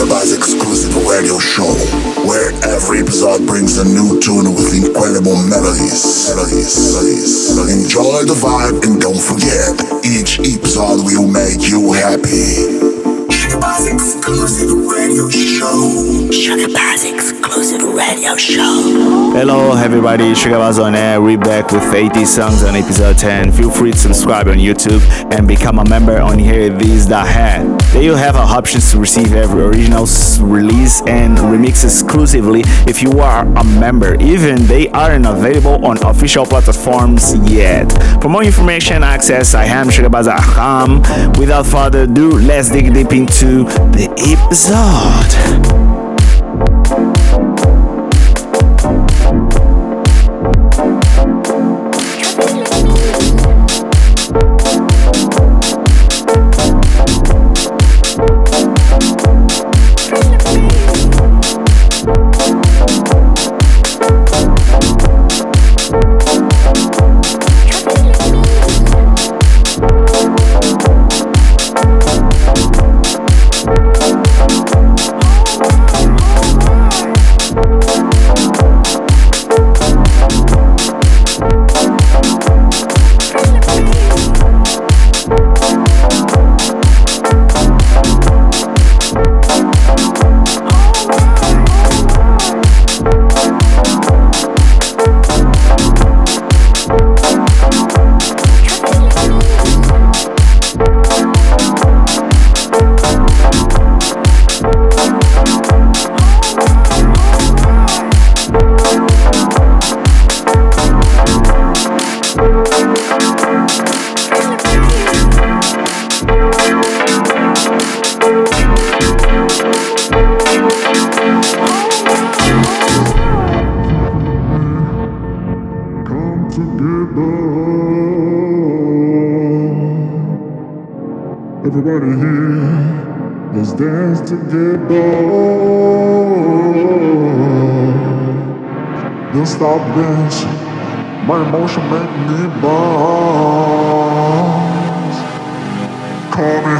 Sugarbus exclusive radio show where every episode brings a new tune with incredible melodies. Melodies, melodies. Enjoy the vibe and don't forget, each episode will make you happy. Sugarbus exclusive radio show. Sugarbus exclusive radio show. Hello everybody, Sugarbus on air. We're back with 80 songs on episode 10. Feel free to subscribe on YouTube and become a member on Hear These The Head. There you have options to receive every original release and remix exclusively if you are a member. Even they aren't available on official platforms yet. For more information, access I am Sugarbus.com. Without further ado, let's dig deep into the episode. Here, let's dance together. Don't stop dancing, my emotion make me bounce. Call me,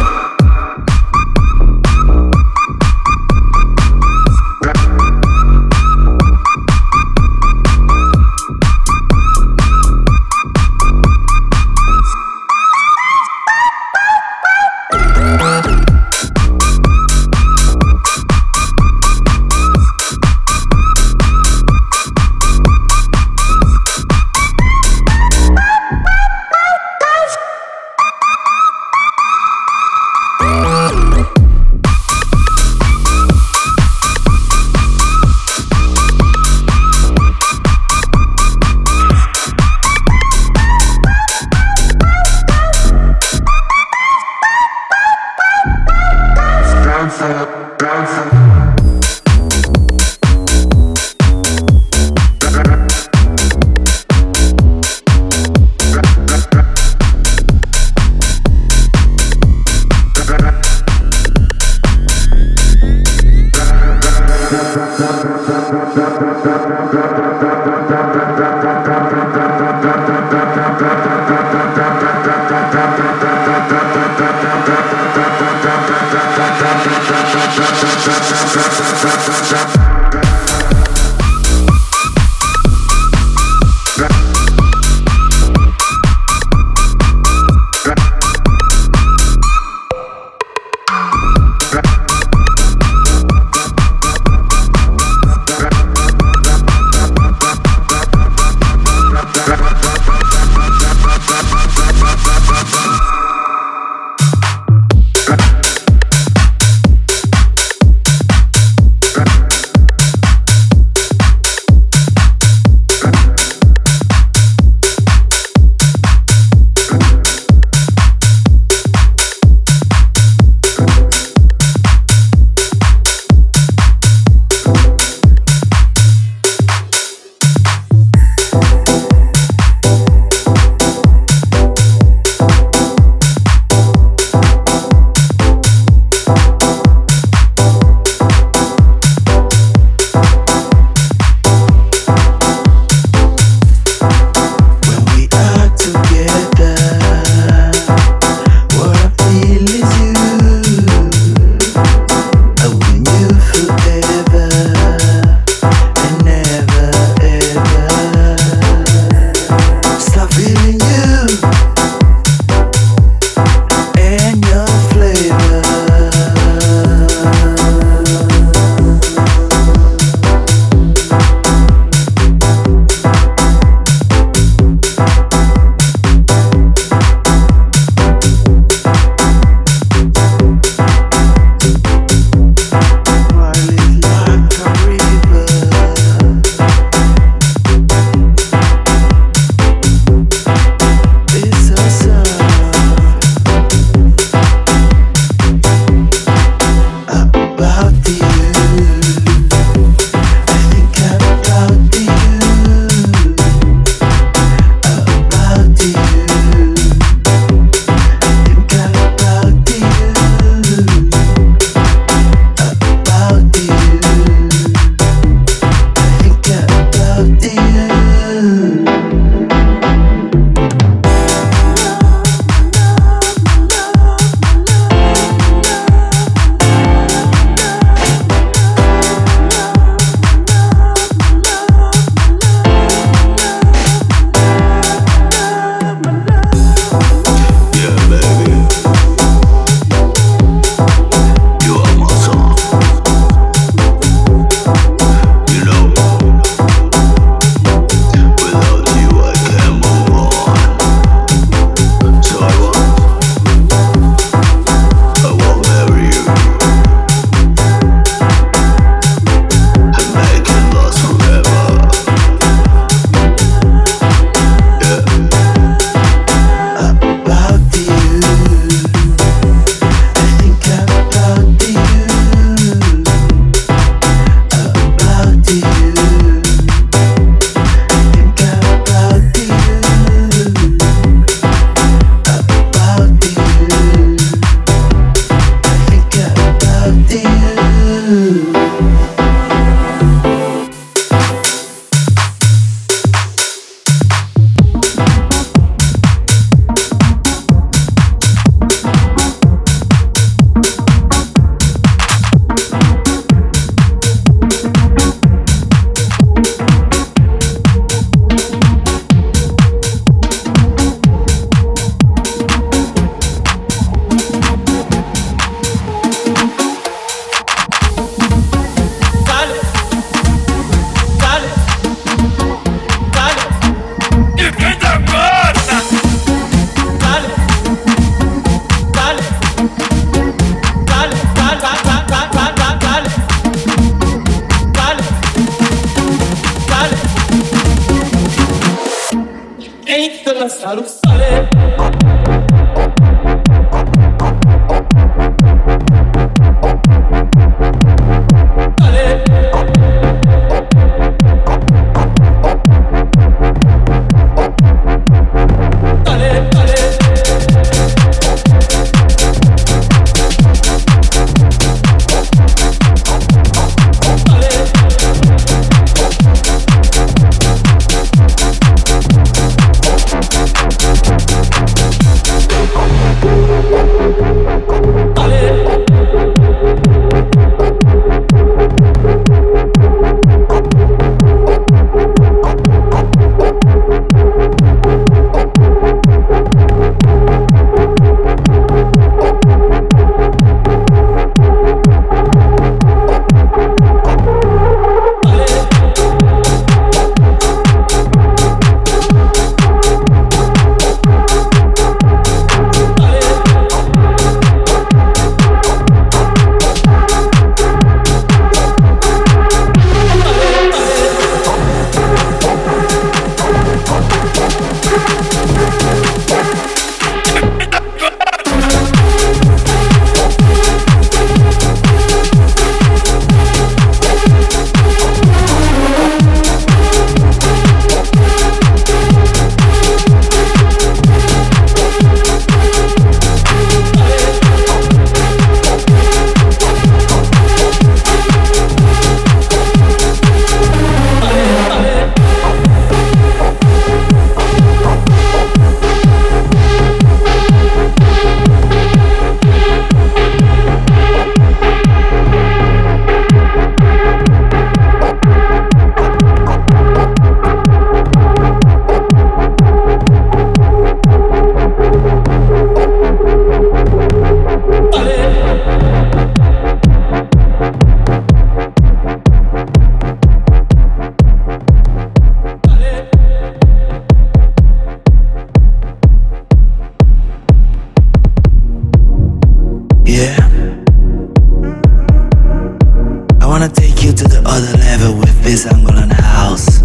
take you to the other level with this Angolan house.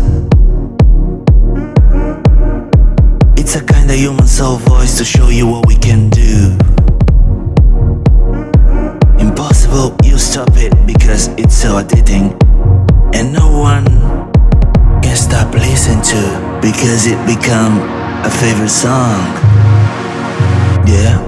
It's a kinda human soul voice to show you what we can do. Impossible, you stop it because it's so addicting. And no one can stop listening to because it become a favorite song. Yeah.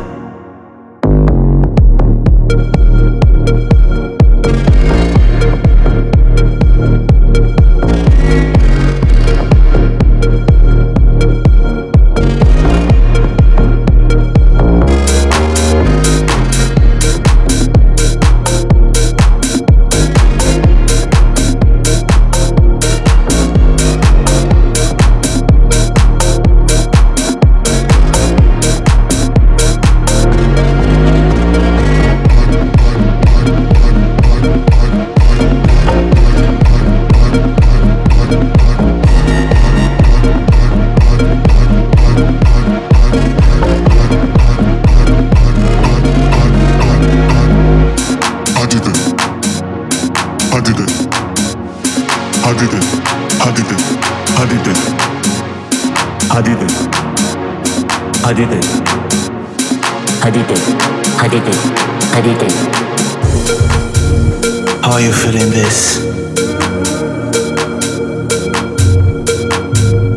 How are you feeling this?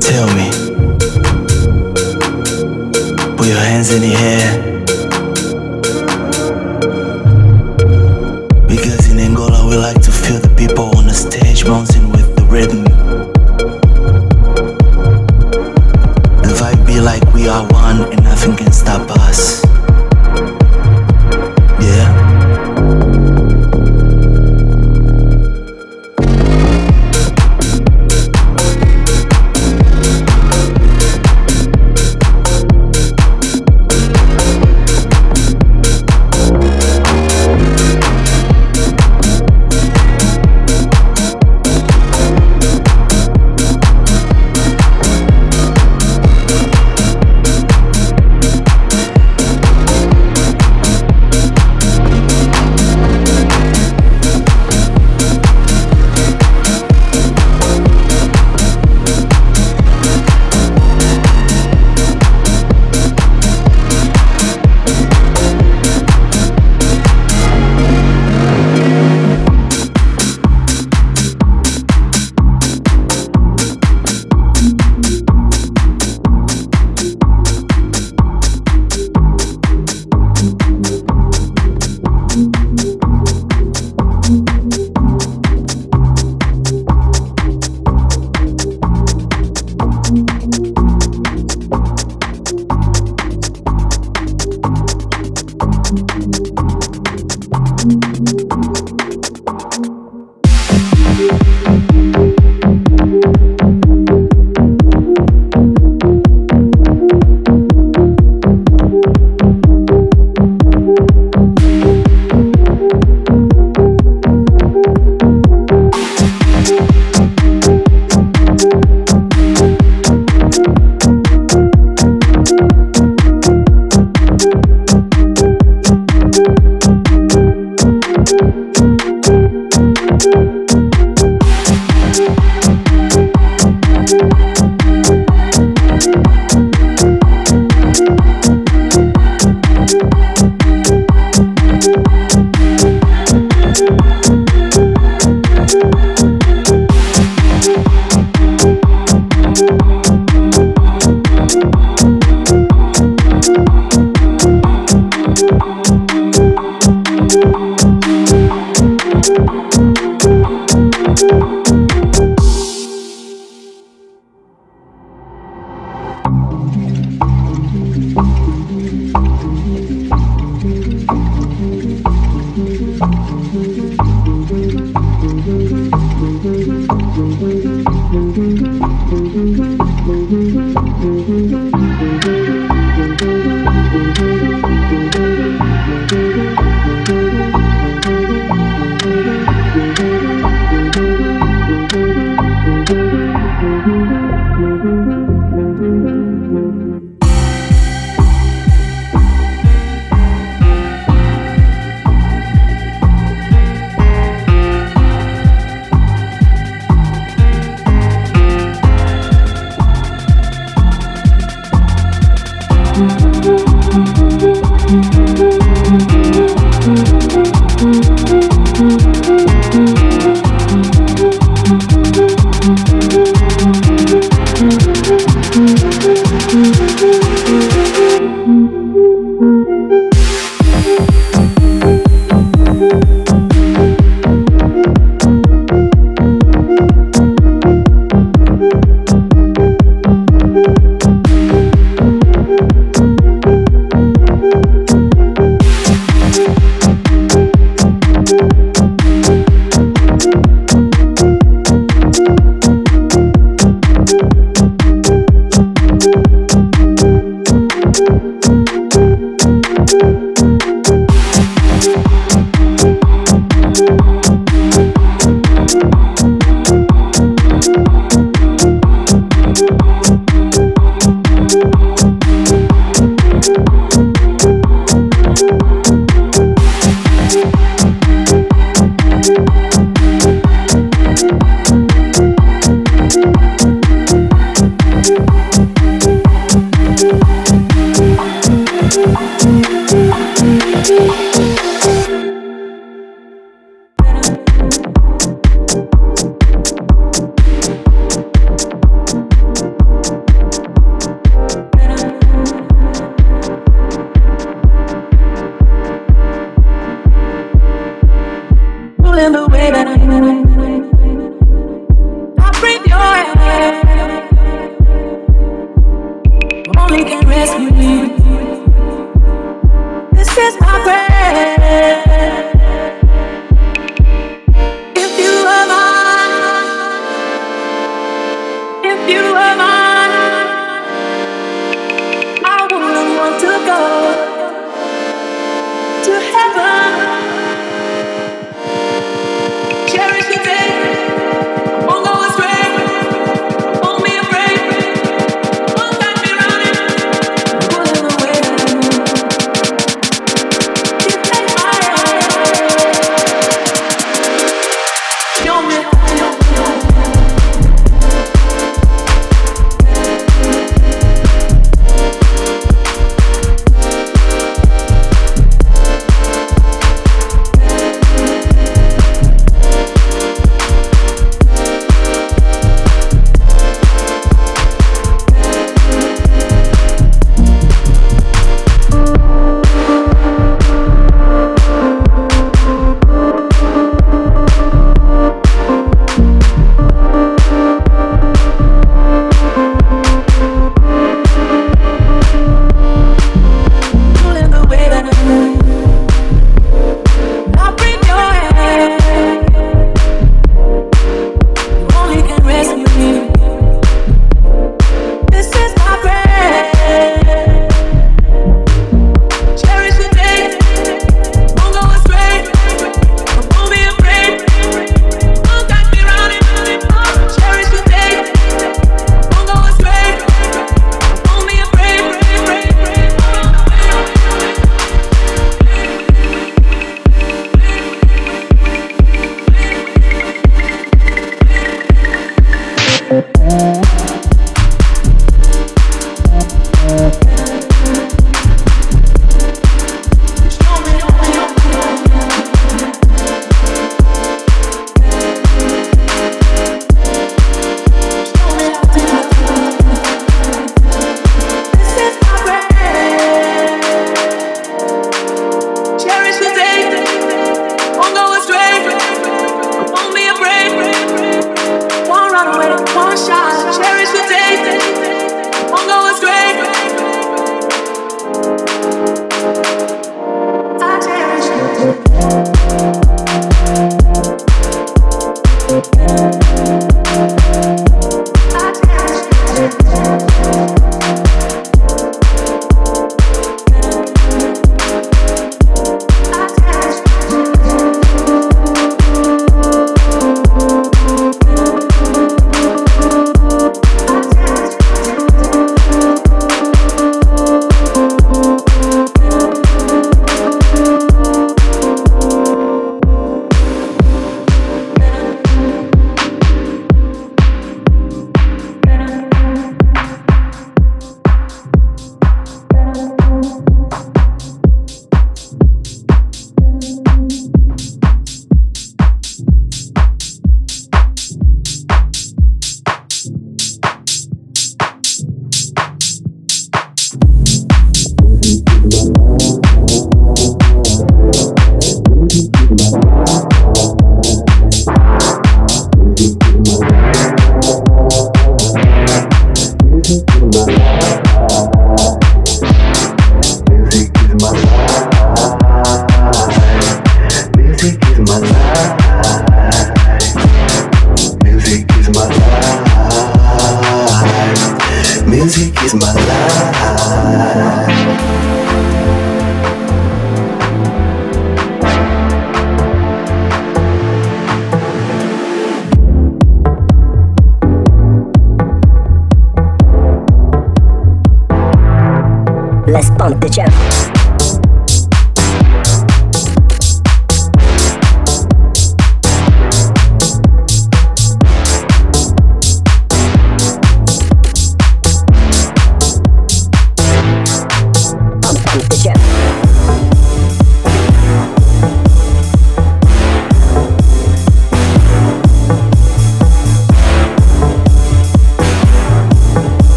Tell me. Put your hands in the air. Because in Angola we like to feel the people on the stage bouncing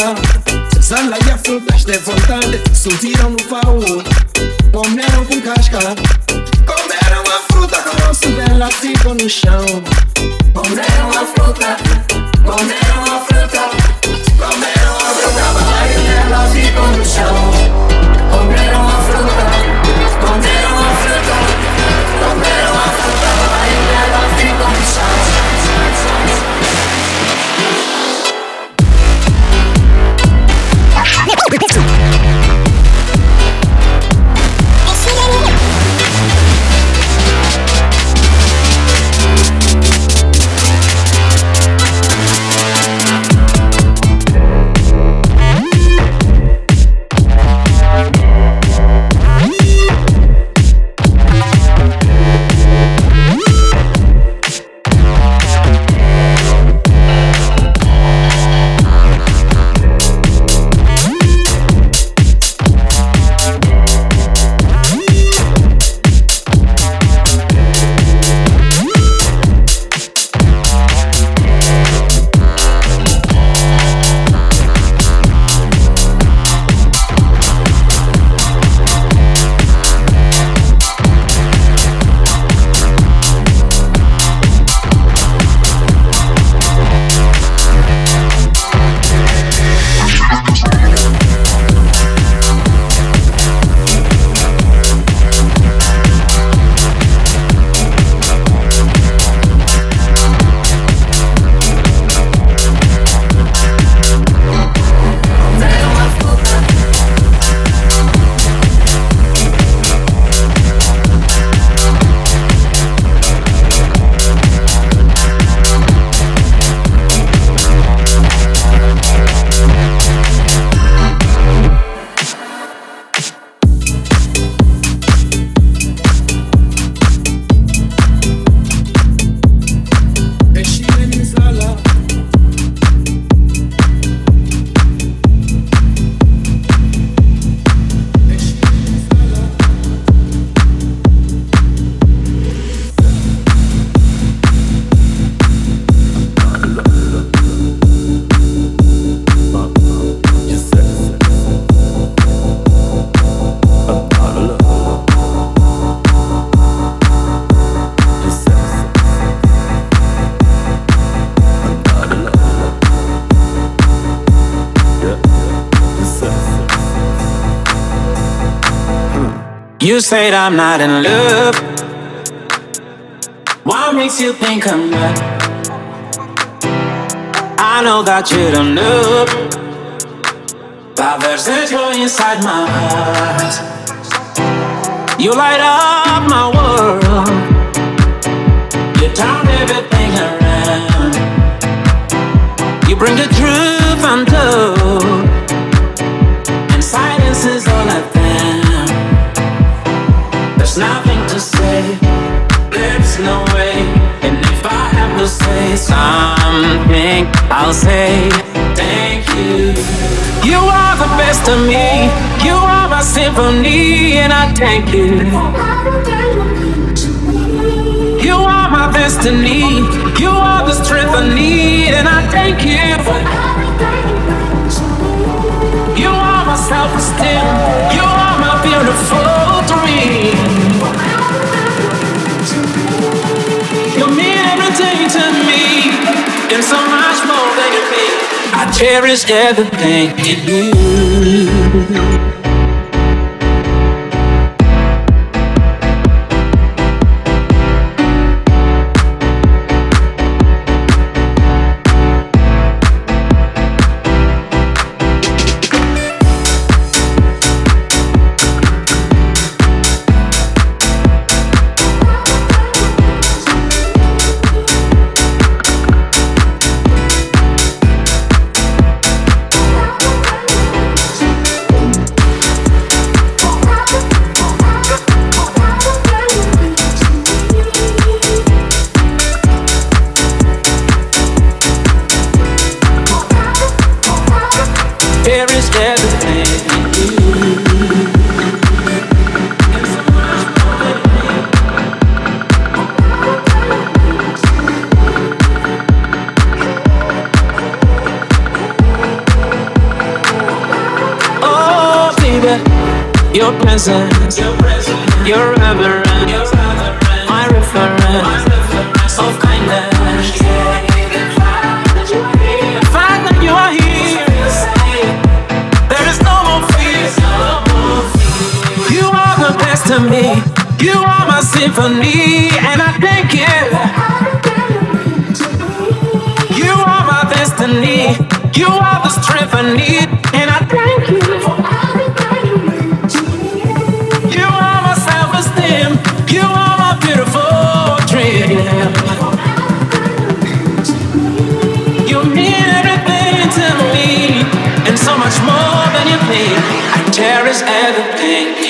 love. You said I'm not in love. What makes you think I'm not? I know that you don't know. But there's a joy inside my heart. You light up my world. You turn everything around. You bring the truth. And I'll say thank you. You are the best of me. You are my symphony, and I thank you. You are my destiny. You are the strength I need, and I thank you. You are my self-esteem. You are my beautiful dream. You mean everything to me, and so much more. I cherish everything in you. Symphony, and I thank you. You are my destiny. You are the strength I need, and I thank you. You are my self-esteem. You are my beautiful dream. You mean everything to me, and so much more than you think. I cherish everything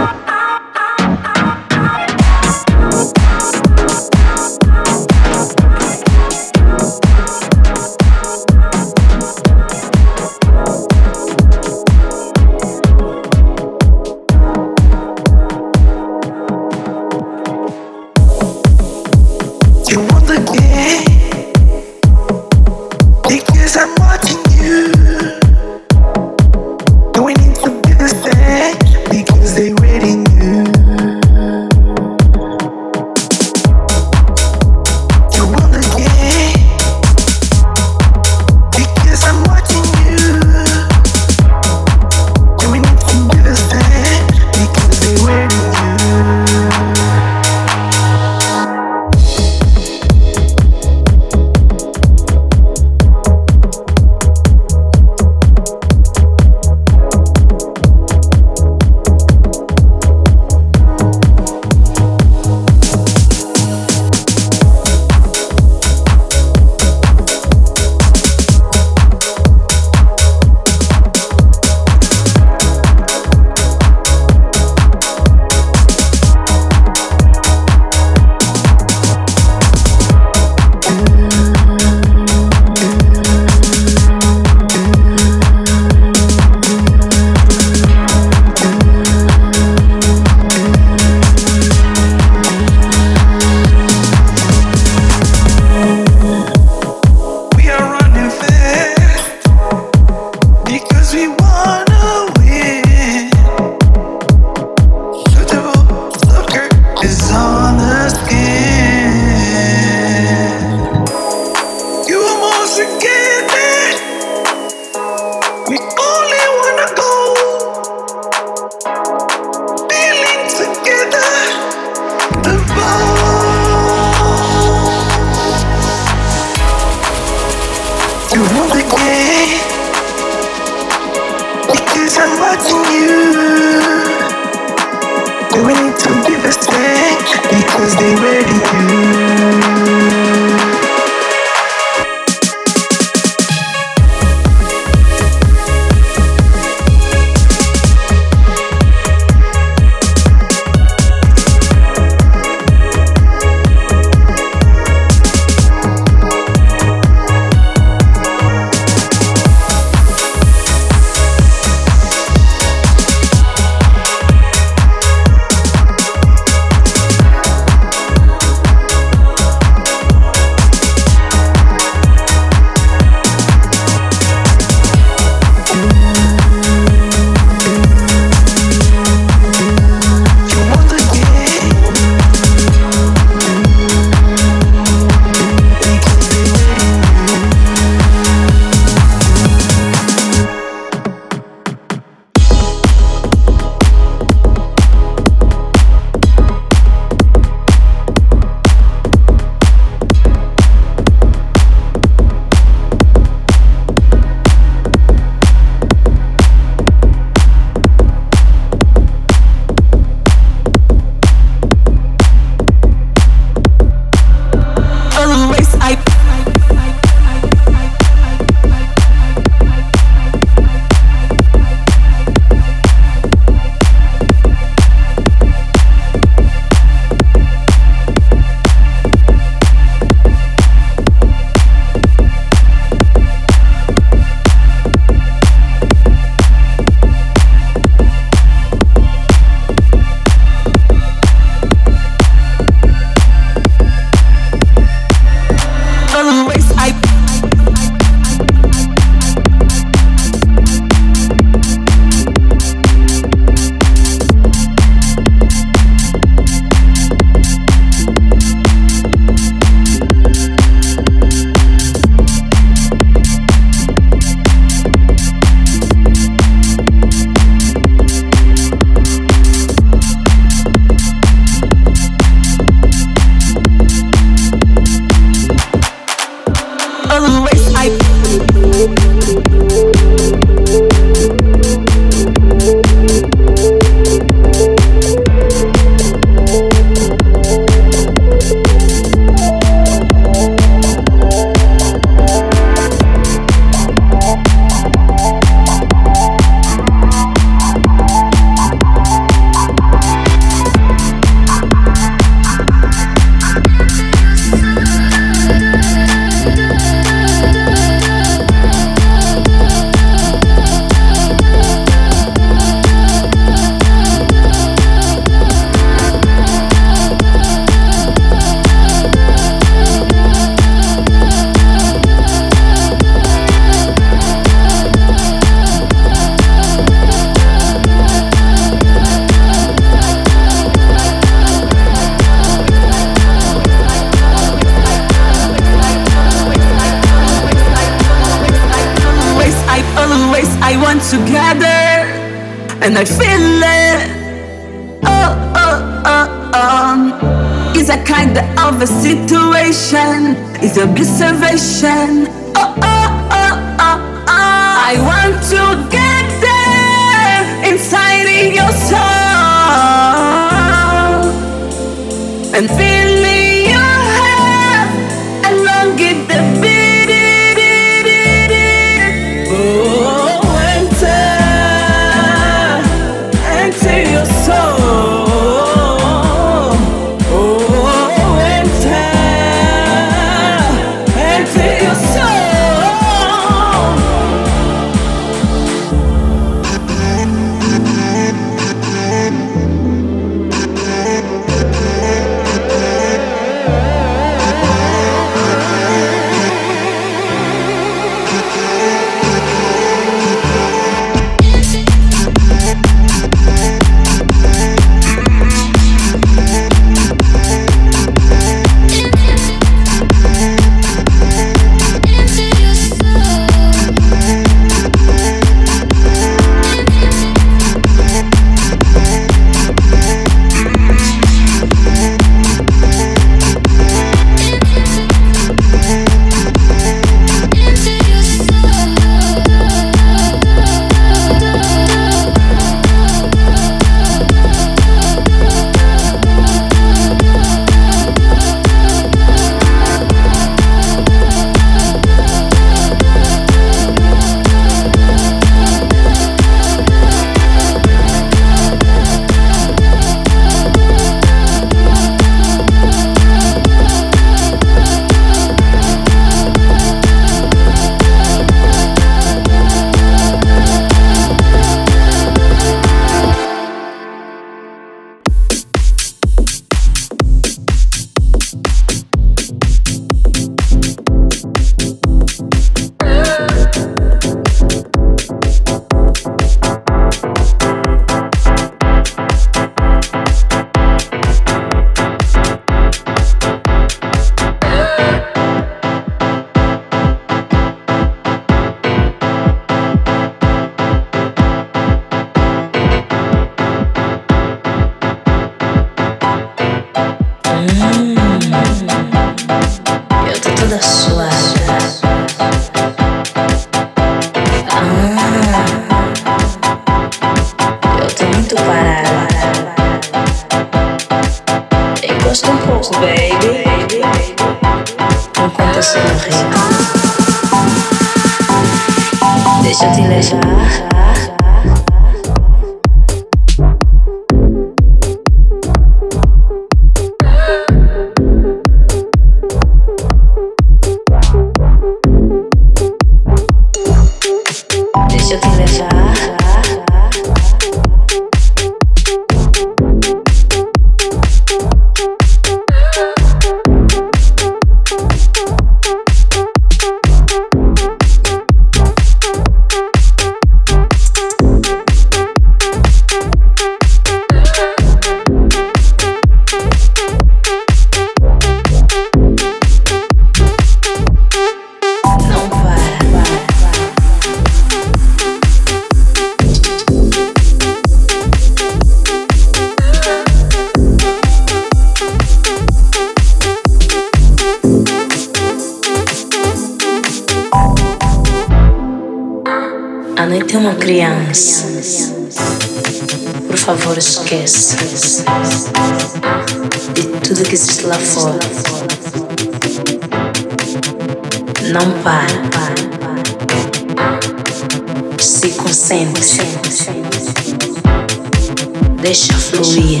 Deixa fluir.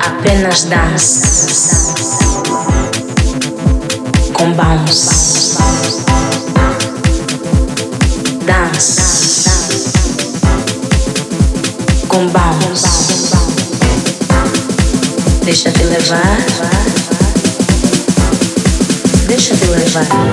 Apenas dance. Com bounce. Dance. Com bounce. Deixa te levar. Deixa te levar.